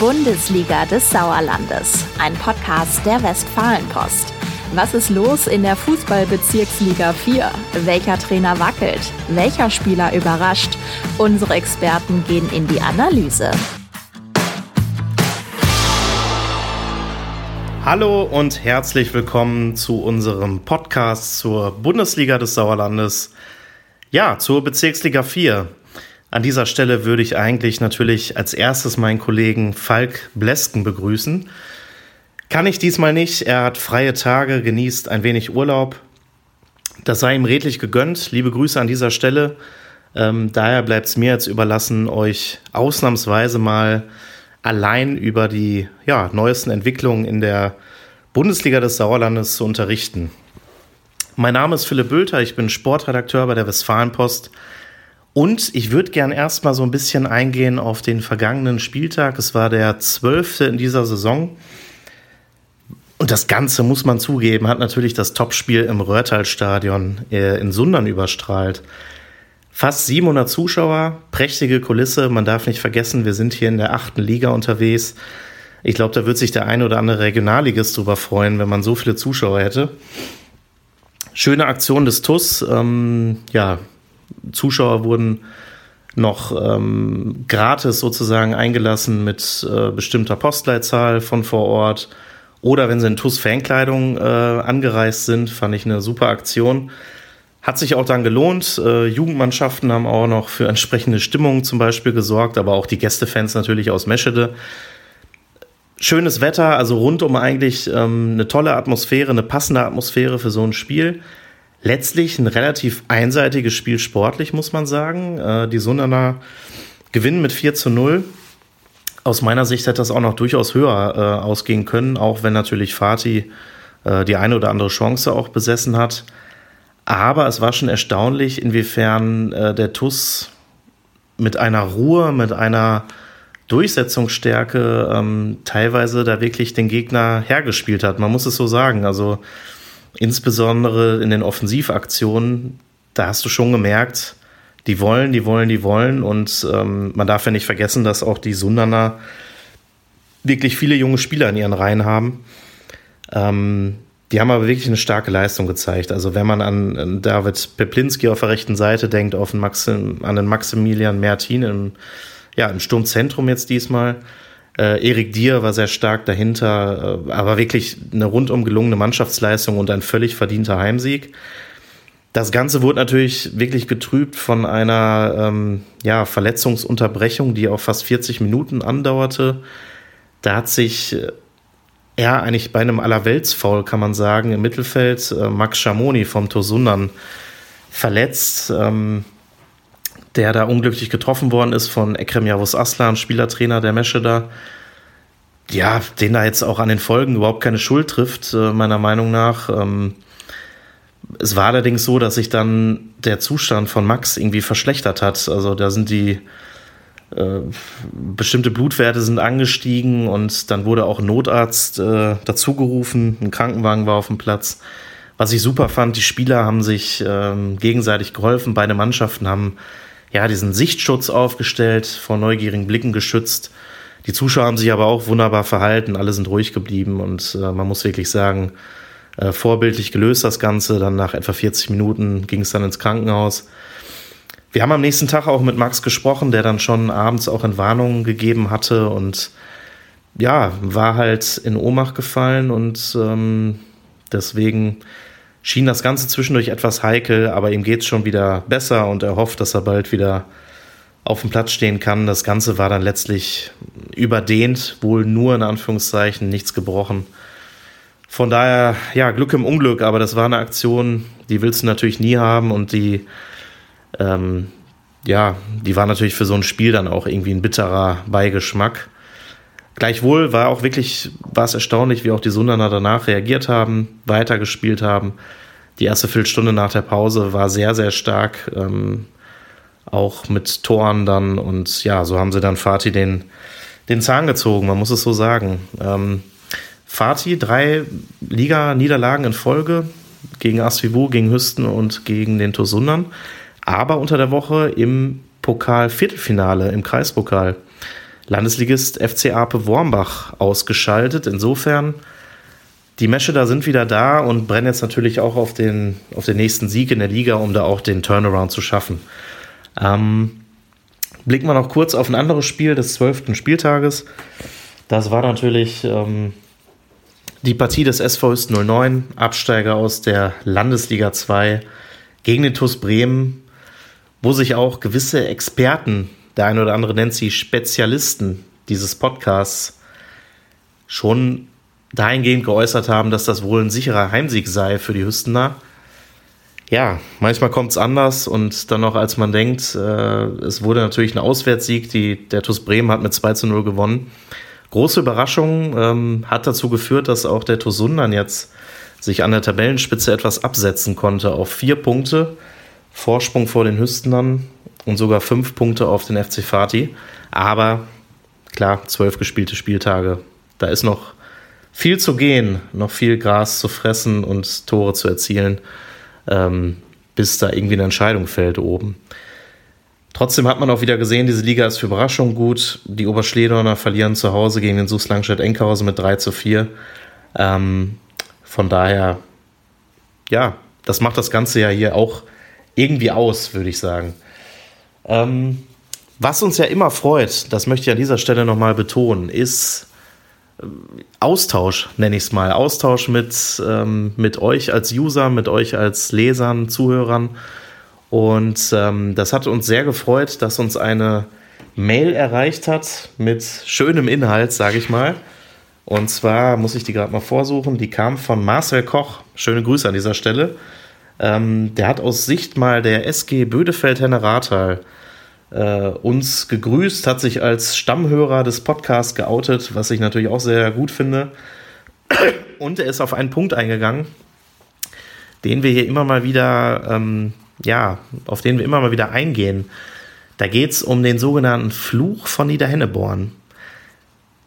Bundesliga des Sauerlandes, ein Podcast der Westfalenpost. Was ist los in der Fußballbezirksliga 4? Welcher Trainer wackelt? Welcher Spieler überrascht? Unsere Experten gehen in die Analyse. Hallo und herzlich willkommen zu unserem Podcast zur Bundesliga des Sauerlandes. Ja, zur Bezirksliga 4. An dieser Stelle würde ich eigentlich natürlich als erstes meinen Kollegen Falk Blesken begrüßen. Kann ich diesmal nicht. Er hat freie Tage, genießt ein wenig Urlaub. Das sei ihm redlich gegönnt. Liebe Grüße an dieser Stelle. Ähm, daher bleibt es mir jetzt überlassen, euch ausnahmsweise mal allein über die ja, neuesten Entwicklungen in der Bundesliga des Sauerlandes zu unterrichten. Mein Name ist Philipp Bülter, ich bin Sportredakteur bei der Westfalenpost und ich würde gern erstmal so ein bisschen eingehen auf den vergangenen Spieltag. Es war der zwölfte in dieser Saison. Und das Ganze, muss man zugeben, hat natürlich das Topspiel im Röhrtal-Stadion äh, in Sundern überstrahlt. Fast 700 Zuschauer, prächtige Kulisse. Man darf nicht vergessen, wir sind hier in der achten Liga unterwegs. Ich glaube, da wird sich der eine oder andere Regionalligist drüber freuen, wenn man so viele Zuschauer hätte. Schöne Aktion des TUS. Ähm, ja, Zuschauer wurden noch ähm, gratis sozusagen eingelassen mit äh, bestimmter Postleitzahl von vor Ort. Oder wenn sie in TUS-Fankleidung äh, angereist sind, fand ich eine super Aktion. Hat sich auch dann gelohnt. Äh, Jugendmannschaften haben auch noch für entsprechende Stimmung zum Beispiel gesorgt, aber auch die Gästefans natürlich aus Meschede. Schönes Wetter, also rundum eigentlich ähm, eine tolle Atmosphäre, eine passende Atmosphäre für so ein Spiel letztlich ein relativ einseitiges Spiel sportlich, muss man sagen. Äh, die Sundaner gewinnen mit 4 zu 0. Aus meiner Sicht hätte das auch noch durchaus höher äh, ausgehen können, auch wenn natürlich Fatih äh, die eine oder andere Chance auch besessen hat. Aber es war schon erstaunlich, inwiefern äh, der TUS mit einer Ruhe, mit einer Durchsetzungsstärke ähm, teilweise da wirklich den Gegner hergespielt hat. Man muss es so sagen. Also insbesondere in den Offensivaktionen, da hast du schon gemerkt, die wollen, die wollen, die wollen. Und ähm, man darf ja nicht vergessen, dass auch die Sundaner wirklich viele junge Spieler in ihren Reihen haben. Ähm, die haben aber wirklich eine starke Leistung gezeigt. Also wenn man an David Peplinski auf der rechten Seite denkt, auf den Maxim, an den Maximilian Mertin im, ja, im Sturmzentrum jetzt diesmal, äh, Erik Dier war sehr stark dahinter, äh, aber wirklich eine rundum gelungene Mannschaftsleistung und ein völlig verdienter Heimsieg. Das Ganze wurde natürlich wirklich getrübt von einer ähm, ja, Verletzungsunterbrechung, die auch fast 40 Minuten andauerte. Da hat sich äh, er eigentlich bei einem Allerweltsfoul, kann man sagen, im Mittelfeld äh, Max Schamoni vom Tosundan verletzt. Ähm, der da unglücklich getroffen worden ist von Ekrem Yavuz Aslan, Spielertrainer der Meschede. Ja, den da jetzt auch an den Folgen überhaupt keine Schuld trifft, äh, meiner Meinung nach. Ähm, es war allerdings so, dass sich dann der Zustand von Max irgendwie verschlechtert hat. Also da sind die äh, bestimmte Blutwerte sind angestiegen und dann wurde auch ein Notarzt äh, dazugerufen. Ein Krankenwagen war auf dem Platz. Was ich super fand, die Spieler haben sich ähm, gegenseitig geholfen. Beide Mannschaften haben ja, diesen Sichtschutz aufgestellt, vor neugierigen Blicken geschützt. Die Zuschauer haben sich aber auch wunderbar verhalten, alle sind ruhig geblieben und äh, man muss wirklich sagen, äh, vorbildlich gelöst das Ganze. Dann nach etwa 40 Minuten ging es dann ins Krankenhaus. Wir haben am nächsten Tag auch mit Max gesprochen, der dann schon abends auch Entwarnungen gegeben hatte und ja, war halt in Ohnmacht gefallen und ähm, deswegen schien das Ganze zwischendurch etwas heikel, aber ihm geht es schon wieder besser und er hofft, dass er bald wieder auf dem Platz stehen kann. Das Ganze war dann letztlich überdehnt, wohl nur in Anführungszeichen, nichts gebrochen. Von daher, ja, Glück im Unglück, aber das war eine Aktion, die willst du natürlich nie haben und die, ähm, ja, die war natürlich für so ein Spiel dann auch irgendwie ein bitterer Beigeschmack. Gleichwohl war auch wirklich, war es erstaunlich, wie auch die Sundaner danach reagiert haben, weitergespielt haben. Die erste Viertelstunde nach der Pause war sehr, sehr stark, ähm, auch mit Toren dann. Und ja, so haben sie dann Fatih den, den Zahn gezogen, man muss es so sagen. Ähm, Fatih, drei Liga-Niederlagen in Folge gegen Asvivu, gegen Hüsten und gegen den Tosundern. Aber unter der Woche im Pokal-Viertelfinale, im Kreispokal Landesligist FC Ape Wormbach ausgeschaltet. Insofern, die Mesche da sind wieder da und brennen jetzt natürlich auch auf den, auf den nächsten Sieg in der Liga, um da auch den Turnaround zu schaffen. Ähm, blicken wir noch kurz auf ein anderes Spiel des zwölften Spieltages. Das war natürlich ähm, die Partie des SV Ist 09, Absteiger aus der Landesliga 2 gegen den TuS Bremen, wo sich auch gewisse Experten, der eine oder andere nennt sie Spezialisten dieses Podcasts, schon dahingehend geäußert haben, dass das wohl ein sicherer Heimsieg sei für die Hüstener. Ja, manchmal kommt es anders und dann noch, als man denkt, äh, es wurde natürlich ein Auswärtssieg, die, der TuS Bremen hat mit 2 zu 0 gewonnen. Große Überraschung ähm, hat dazu geführt, dass auch der TuS Sundern jetzt sich an der Tabellenspitze etwas absetzen konnte auf vier Punkte, Vorsprung vor den Hüstenern und sogar fünf Punkte auf den FC Fatih. Aber klar, zwölf gespielte Spieltage. Da ist noch viel zu gehen, noch viel Gras zu fressen und Tore zu erzielen, ähm, bis da irgendwie eine Entscheidung fällt oben. Trotzdem hat man auch wieder gesehen, diese Liga ist für Überraschung gut. Die Oberschledorner verlieren zu Hause gegen den SuS Langstedt-Enkhausen mit 3 zu 4. Ähm, von daher, ja, das macht das Ganze ja hier auch irgendwie aus, würde ich sagen. Ähm, was uns ja immer freut, das möchte ich an dieser Stelle nochmal betonen, ist äh, Austausch, nenne ich es mal. Austausch mit, ähm, mit euch als User, mit euch als Lesern, Zuhörern. Und ähm, das hat uns sehr gefreut, dass uns eine Mail erreicht hat mit schönem Inhalt, sage ich mal. Und zwar muss ich die gerade mal vorsuchen. Die kam von Marcel Koch. Schöne Grüße an dieser Stelle. Ähm, der hat aus Sicht mal der SG Bödefeld-Henne Rathal äh, uns gegrüßt, hat sich als Stammhörer des Podcasts geoutet, was ich natürlich auch sehr gut finde. Und er ist auf einen Punkt eingegangen, den wir hier immer mal wieder, ähm, ja, auf den wir immer mal wieder eingehen. Da geht es um den sogenannten Fluch von Niederhenneborn.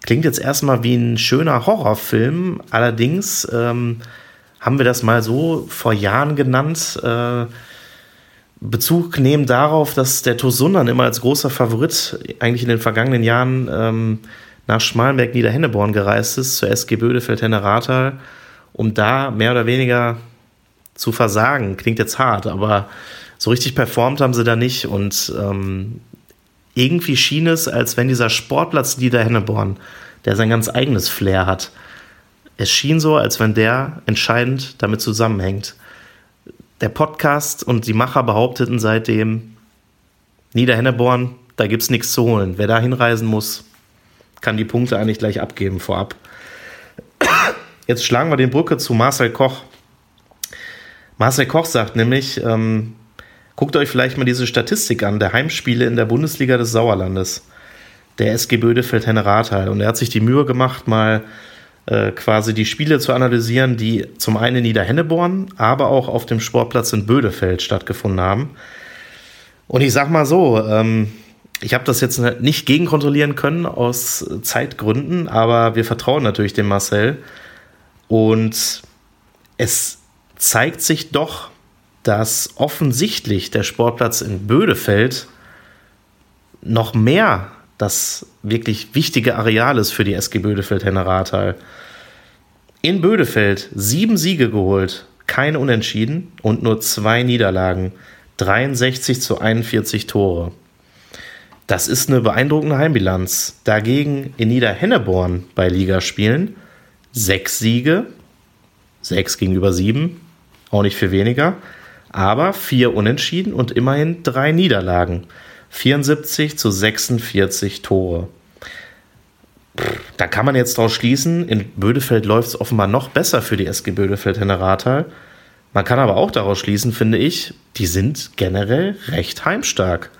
Klingt jetzt erstmal wie ein schöner Horrorfilm, allerdings ähm, haben wir das mal so vor Jahren genannt. Äh, Bezug nehmen darauf, dass der Tosundern immer als großer Favorit eigentlich in den vergangenen Jahren ähm, nach Schmalenberg Niederhenneborn gereist ist, zur SG Bödefeld Henne um da mehr oder weniger zu versagen. Klingt jetzt hart, aber so richtig performt haben sie da nicht und ähm, irgendwie schien es, als wenn dieser Sportplatz Niederhenneborn, der sein ganz eigenes Flair hat, es schien so, als wenn der entscheidend damit zusammenhängt. Der Podcast und die Macher behaupteten seitdem, Niederhenneborn, da gibt es nichts zu holen. Wer da hinreisen muss, kann die Punkte eigentlich gleich abgeben vorab. Jetzt schlagen wir den Brücke zu Marcel Koch. Marcel Koch sagt nämlich, ähm, Guckt euch vielleicht mal diese Statistik an, der Heimspiele in der Bundesliga des Sauerlandes. Der SG Bödefeld Henne Rathal. Und er hat sich die Mühe gemacht, mal äh, quasi die Spiele zu analysieren, die zum einen in Niederhenneborn, aber auch auf dem Sportplatz in Bödefeld stattgefunden haben. Und ich sag mal so, ähm, ich habe das jetzt nicht gegenkontrollieren können aus Zeitgründen, aber wir vertrauen natürlich dem Marcel. Und es zeigt sich doch, dass offensichtlich der Sportplatz in Bödefeld noch mehr das wirklich wichtige Areal ist für die SG Bödefeld Henne In Bödefeld sieben Siege geholt, keine Unentschieden und nur zwei Niederlagen. 63 zu 41 Tore. Das ist eine beeindruckende Heimbilanz. Dagegen in Niederhenneborn bei Ligaspielen sechs Siege, sechs gegenüber sieben, auch nicht viel weniger aber vier Unentschieden und immerhin drei Niederlagen. 74 zu 46 Tore. Da kann man jetzt draus schließen, in Bödefeld läuft es offenbar noch besser für die SG Bödefeld Henne Man kann aber auch daraus schließen, finde ich, die sind generell recht heimstark.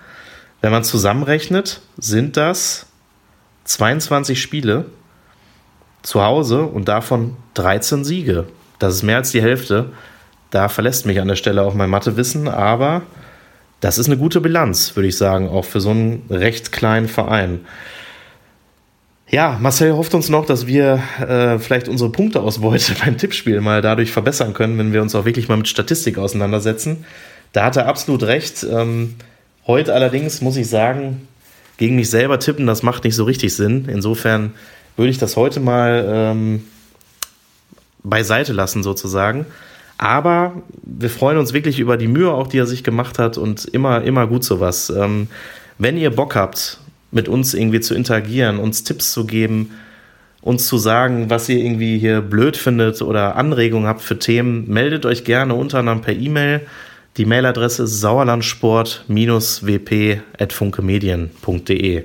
Wenn man zusammenrechnet, sind das 22 Spiele zu Hause und davon 13 Siege. Das ist mehr als die Hälfte. Da verlässt mich an der Stelle auch mein Mathewissen, aber das ist eine gute Bilanz, würde ich sagen, auch für so einen recht kleinen Verein. Ja, Marcel hofft uns noch, dass wir äh, vielleicht unsere Punkteausbeute beim Tippspiel mal dadurch verbessern können, wenn wir uns auch wirklich mal mit Statistik auseinandersetzen. Da hat er absolut recht. Ähm, heute allerdings muss ich sagen, gegen mich selber tippen, das macht nicht so richtig Sinn. Insofern würde ich das heute mal ähm, beiseite lassen, sozusagen. Aber wir freuen uns wirklich über die Mühe auch, die er sich gemacht hat und immer, immer gut sowas. Ähm, wenn ihr Bock habt, mit uns irgendwie zu interagieren, uns Tipps zu geben, uns zu sagen, was ihr irgendwie hier blöd findet oder Anregungen habt für Themen, meldet euch gerne unter anderem per E-Mail. Die Mailadresse ist sauerlandsport-wp.funkemedien.de.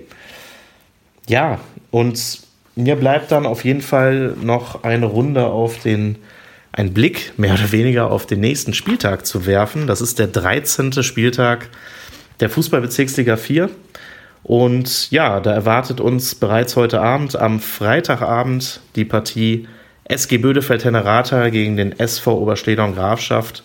Ja, und mir bleibt dann auf jeden Fall noch eine Runde auf den, einen Blick mehr oder weniger auf den nächsten Spieltag zu werfen. Das ist der 13. Spieltag der Fußballbezirksliga 4. Und ja, da erwartet uns bereits heute Abend, am Freitagabend, die Partie SG Bödefeld-Hennerata gegen den SV Oberstedon Grafschaft.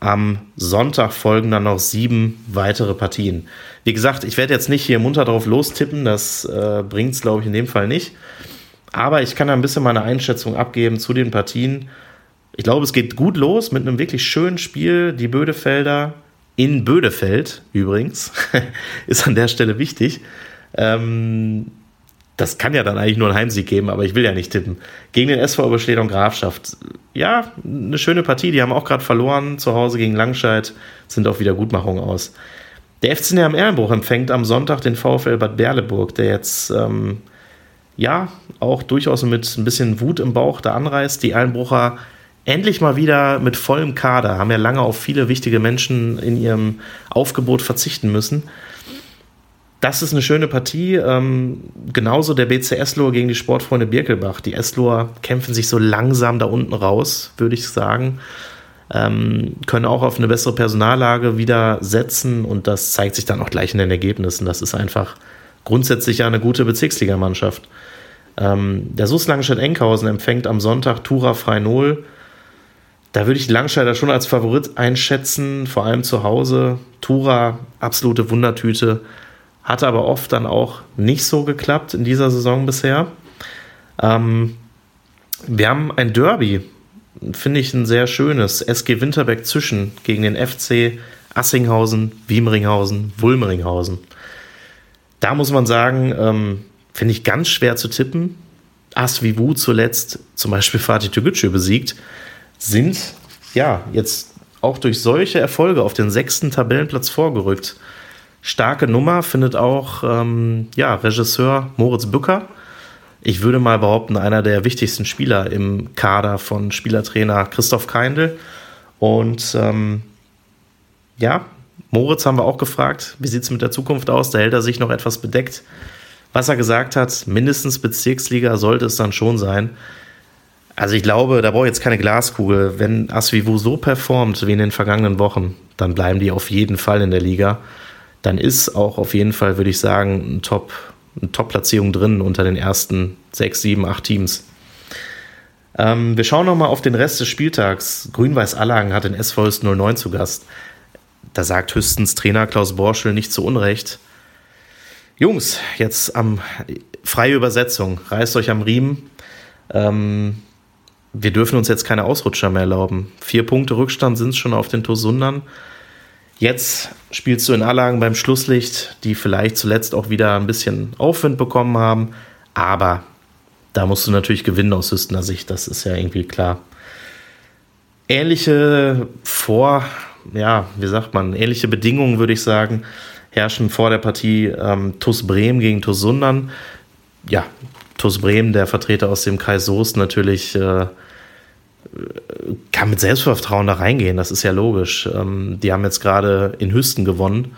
Am Sonntag folgen dann noch sieben weitere Partien. Wie gesagt, ich werde jetzt nicht hier munter drauf lostippen, das äh, bringt es, glaube ich, in dem Fall nicht. Aber ich kann da ein bisschen meine Einschätzung abgeben zu den Partien. Ich glaube, es geht gut los mit einem wirklich schönen Spiel. Die Bödefelder in Bödefeld übrigens, ist an der Stelle wichtig. Ähm, das kann ja dann eigentlich nur einen Heimsieg geben, aber ich will ja nicht tippen. Gegen den SV Überschledung Grafschaft. Ja, eine schöne Partie. Die haben auch gerade verloren zu Hause gegen Langscheid, sind auf Wiedergutmachung aus. Der FC am Erlenbruch empfängt am Sonntag den VfL Bad Berleburg, der jetzt ähm, ja auch durchaus mit ein bisschen Wut im Bauch da anreist. Die Erlenbrucher endlich mal wieder mit vollem Kader, haben ja lange auf viele wichtige Menschen in ihrem Aufgebot verzichten müssen. Das ist eine schöne Partie. Ähm, genauso der BC Eslohr gegen die Sportfreunde Birkelbach. Die Eslohr kämpfen sich so langsam da unten raus, würde ich sagen. Ähm, können auch auf eine bessere Personallage wieder setzen und das zeigt sich dann auch gleich in den Ergebnissen. Das ist einfach grundsätzlich ja eine gute Bezirksligamannschaft. Ähm, der SUS Langstedt-Enkhausen empfängt am Sonntag Tura Freinol. Da würde ich Langscheider schon als Favorit einschätzen, vor allem zu Hause. Tura, absolute Wundertüte. Hatte aber oft dann auch nicht so geklappt in dieser Saison bisher. Ähm, wir haben ein Derby, finde ich ein sehr schönes. SG Winterberg zwischen gegen den FC Assinghausen, Wiemringhausen, Wulmeringhausen. Da muss man sagen, ähm, finde ich ganz schwer zu tippen. Asvivu zuletzt zum Beispiel Fatih Tügücü besiegt sind ja jetzt auch durch solche Erfolge auf den sechsten Tabellenplatz vorgerückt. Starke Nummer findet auch ähm, ja, Regisseur Moritz Bücker. Ich würde mal behaupten, einer der wichtigsten Spieler im Kader von Spielertrainer Christoph Keindl. Und ähm, ja, Moritz haben wir auch gefragt, wie sieht es mit der Zukunft aus? Da hält er sich noch etwas bedeckt. Was er gesagt hat, mindestens Bezirksliga sollte es dann schon sein. Also ich glaube, da brauche ich jetzt keine Glaskugel. Wenn Asvivu so performt wie in den vergangenen Wochen, dann bleiben die auf jeden Fall in der Liga. Dann ist auch auf jeden Fall, würde ich sagen, ein Top, eine Top-Platzierung drin unter den ersten sechs, sieben, acht Teams. Ähm, wir schauen nochmal auf den Rest des Spieltags. Grün-Weiß Allagen hat den SV 09 zu Gast. Da sagt höchstens Trainer Klaus Borschel nicht zu Unrecht. Jungs, jetzt am freie Übersetzung, reißt euch am Riemen. Ähm, wir dürfen uns jetzt keine Ausrutscher mehr erlauben. Vier Punkte Rückstand sind es schon auf den Tosundern. Jetzt spielst du in Allagen beim Schlusslicht, die vielleicht zuletzt auch wieder ein bisschen Aufwind bekommen haben. Aber da musst du natürlich gewinnen aus Hüstener Sicht, das ist ja irgendwie klar. Ähnliche Vor, ja, wie sagt man, ähnliche Bedingungen würde ich sagen, herrschen vor der Partie ähm, TuS Bremen gegen TuS Sundern. Ja, TuS Bremen, der Vertreter aus dem Kreis Soest, natürlich äh, kann mit Selbstvertrauen da reingehen, das ist ja logisch. Ähm, die haben jetzt gerade in Hüsten gewonnen.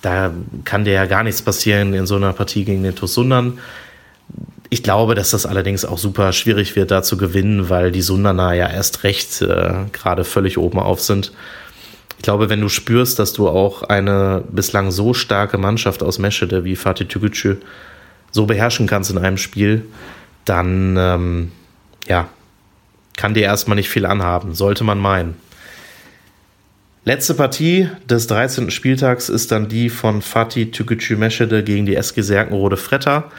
Da kann dir ja gar nichts passieren in so einer Partie gegen den TuS Sundern. Ich glaube, dass das allerdings auch super schwierig wird, da zu gewinnen, weil die Sundaner ja erst recht äh, gerade völlig oben auf sind. Ich glaube, wenn du spürst, dass du auch eine bislang so starke Mannschaft aus Meschede wie Fatih Tügücü so beherrschen kannst in einem Spiel, dann ähm, ja, kann dir erstmal nicht viel anhaben, sollte man meinen. Letzte Partie des 13. Spieltags ist dann die von Fatih Tükücü gegen die SG Serkenrode Fretter.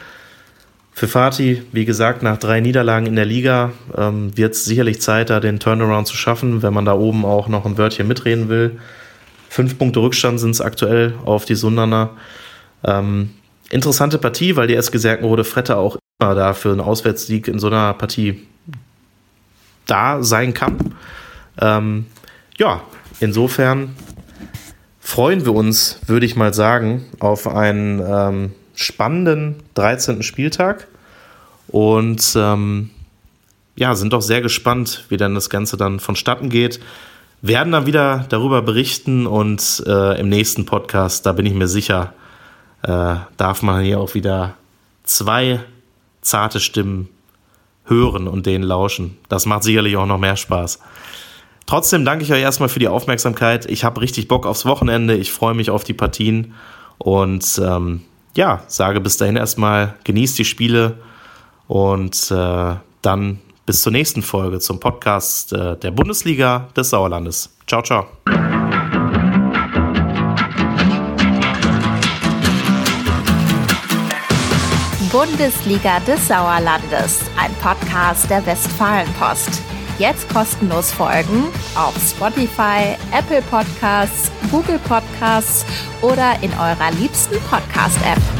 Für Fatih, wie gesagt, nach drei Niederlagen in der Liga ähm, wird es sicherlich Zeit, da den Turnaround zu schaffen, wenn man da oben auch noch ein Wörtchen mitreden will. Fünf Punkte Rückstand sind es aktuell auf die Sundaner. Ähm, interessante Partie, weil die SG Serkenrode Frette auch immer da für einen Auswärtssieg in so einer Partie da sein kann. Ähm, ja, insofern freuen wir uns, würde ich mal sagen, auf einen ähm, spannenden 13. Spieltag und ähm, ja, sind doch sehr gespannt, wie dann das Ganze dann vonstatten geht. Werden dann wieder darüber berichten und äh, im nächsten Podcast, da bin ich mir sicher, äh, darf man hier auch wieder zwei zarte Stimmen hören und denen lauschen. Das macht sicherlich auch noch mehr Spaß. Trotzdem danke ich euch erstmal für die Aufmerksamkeit. Ich habe richtig Bock aufs Wochenende. Ich freue mich auf die Partien und ähm, ja, sage bis dahin erstmal, genießt die Spiele und äh, dann bis zur nächsten Folge zum Podcast äh, der Bundesliga des Sauerlandes. Ciao, ciao. Bundesliga des Sauerlandes, ein Podcast der Westfalenpost. Jetzt kostenlos folgen auf Spotify, Apple Podcasts, Google Podcasts oder in eurer liebsten Podcast-App.